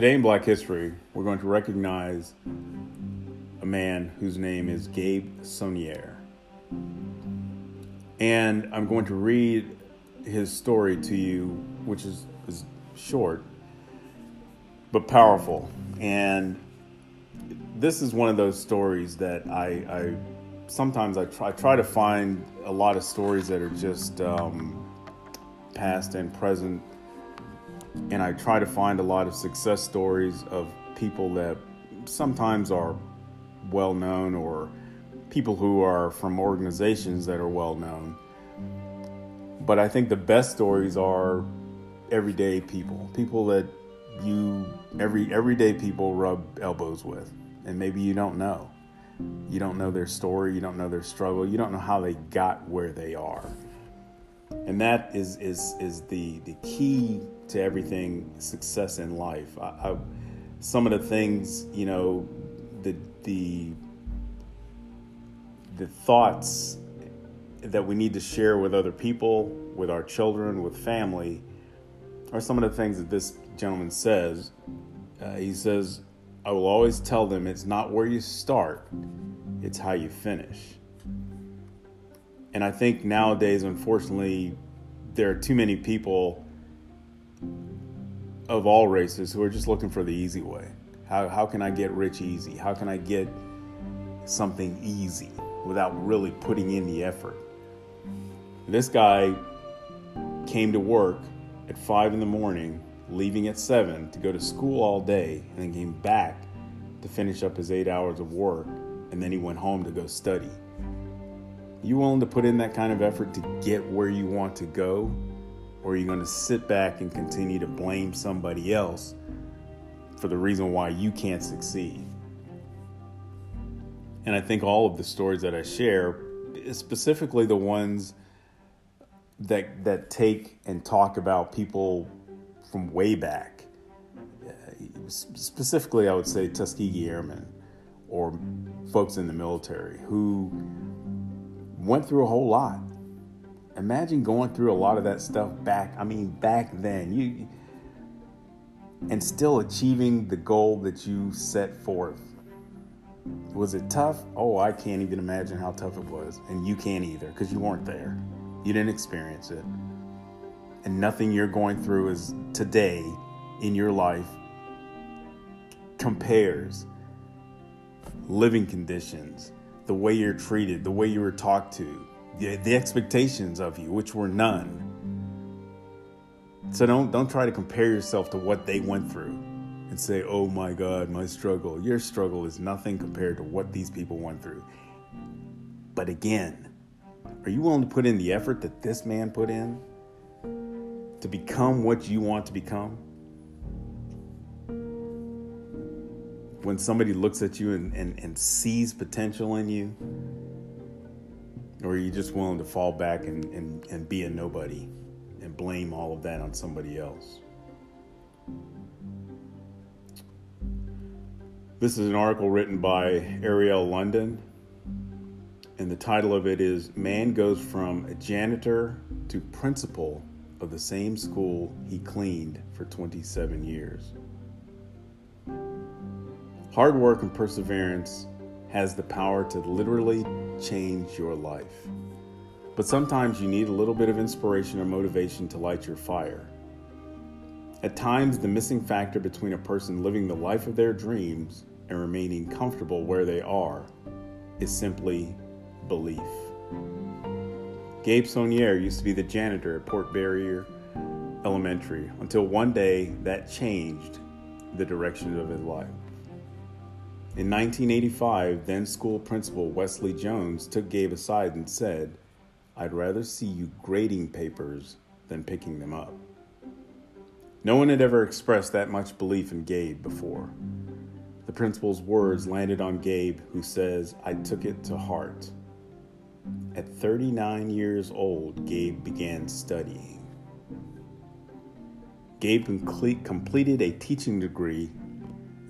Today in Black History, we're going to recognize a man whose name is Gabe Sonnier. And I'm going to read his story to you, which is, is short but powerful. And this is one of those stories that I, I sometimes I try, I try, to find a lot of stories that are just um, past and present, and I try to find a lot of success stories of people that sometimes are well known or people who are from organizations that are well known. But I think the best stories are everyday people, people that you every everyday people rub elbows with, and maybe you don't know. You don't know their story, you don't know their struggle, you don't know how they got where they are. And that is is is the the key to everything success in life. I, I, some of the things, you know, the the the thoughts that we need to share with other people, with our children, with family, are some of the things that this gentleman says. Uh, he says, I will always tell them it's not where you start, it's how you finish. And I think nowadays, unfortunately, there are too many people of all races who are just looking for the easy way. How, how can I get rich easy? How can I get something easy without really putting in the effort? This guy came to work at five in the morning, leaving at seven to go to school all day, and then came back to finish up his eight hours of work, and then he went home to go study. You willing to put in that kind of effort to get where you want to go? Or are you going to sit back and continue to blame somebody else for the reason why you can't succeed? And I think all of the stories that I share, specifically the ones that that take and talk about people from way back. Uh, specifically, I would say Tuskegee Airmen or folks in the military who went through a whole lot. Imagine going through a lot of that stuff back. I mean, back then, you and still achieving the goal that you set forth. Was it tough? Oh, I can't even imagine how tough it was, and you can't either because you weren't there. You didn't experience it. And nothing you're going through is today in your life compares living conditions, the way you're treated, the way you were talked to, the, the expectations of you, which were none. So don't don't try to compare yourself to what they went through and say, "Oh my god, my struggle." Your struggle is nothing compared to what these people went through. But again, are you willing to put in the effort that this man put in to become what you want to become? When somebody looks at you and, and, and sees potential in you, or are you just willing to fall back and, and, and be a nobody and blame all of that on somebody else? This is an article written by Ariel London and the title of it is Man Goes from a Janitor to Principal of the Same School He Cleaned for 27 Years. Hard work and perseverance has the power to literally change your life. But sometimes you need a little bit of inspiration or motivation to light your fire. At times, the missing factor between a person living the life of their dreams and remaining comfortable where they are is simply belief. Gabe Sonnier used to be the janitor at Port Barre Elementary until one day that changed the direction of his life. In 1985, then school principal Wesley Jones took Gabe aside and said, I'd rather see you grading papers than picking them up. No one had ever expressed that much belief in Gabe before. The principal's words landed on Gabe, who says, I took it to heart. At 39 years old, Gabe began studying. Gabe complete, completed a teaching degree.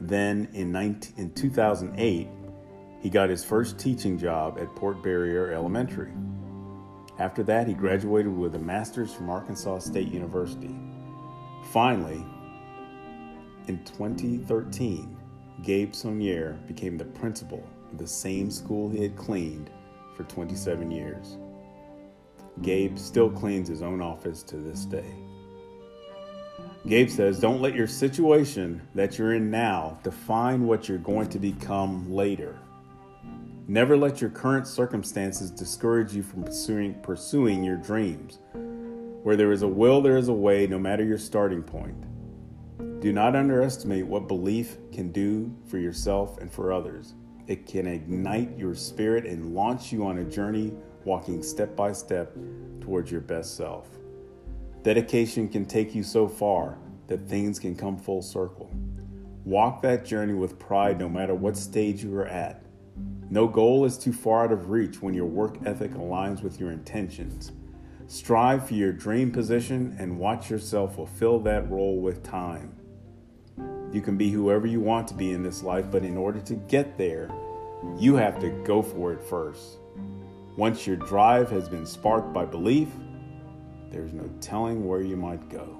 Then, in, 19, in 2008, he got his first teaching job at Port Barre Elementary. After that, he graduated with a master's from Arkansas State University. Finally, In 2013, Gabe Sonnier became the principal of the same school he had cleaned for 27 years. Gabe still cleans his own office to this day. Gabe says, Don't let your situation that you're in now define what you're going to become later. Never let your current circumstances discourage you from pursuing, pursuing your dreams. Where there is a will, there is a way, no matter your starting point. Do not underestimate what belief can do for yourself and for others. It can ignite your spirit and launch you on a journey walking step by step towards your best self. Dedication can take you so far that things can come full circle. Walk that journey with pride no matter what stage you are at. No goal is too far out of reach when your work ethic aligns with your intentions. Strive for your dream position and watch yourself fulfill that role with time. You can be whoever you want to be in this life, but in order to get there, you have to go for it first. Once your drive has been sparked by belief, there's no telling where you might go.